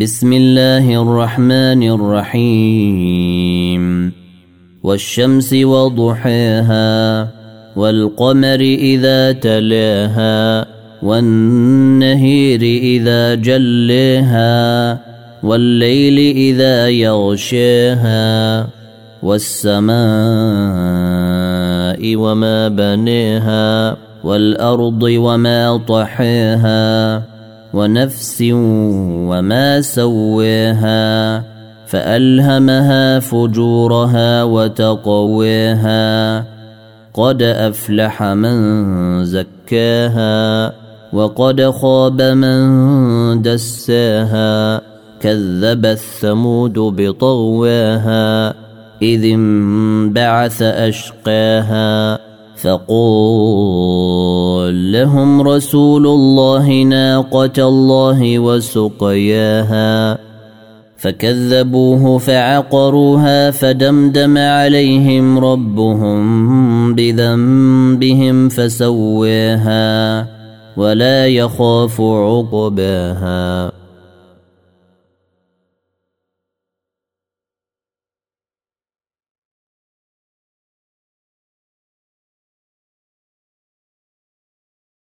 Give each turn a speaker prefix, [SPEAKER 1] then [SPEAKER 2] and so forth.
[SPEAKER 1] بسم الله الرحمن الرحيم. والشمس وضحاها والقمر إذا تلاها والنهير إذا جليها والليل إذا يغشاها والسماء وما بنيها والأرض وما طحاها. ونفس وما سواها فألهمها فجورها وتقواها قد أفلح من زكاها وقد خاب من دساها كذب الثمود بطغواها إذ انبعث أشقاها فقول لهم رسول الله ناقة الله وسقياها. فكذبوه فعقروها فدمدم عليهم ربهم بذنبهم فسواها ولا يخاف عقباها.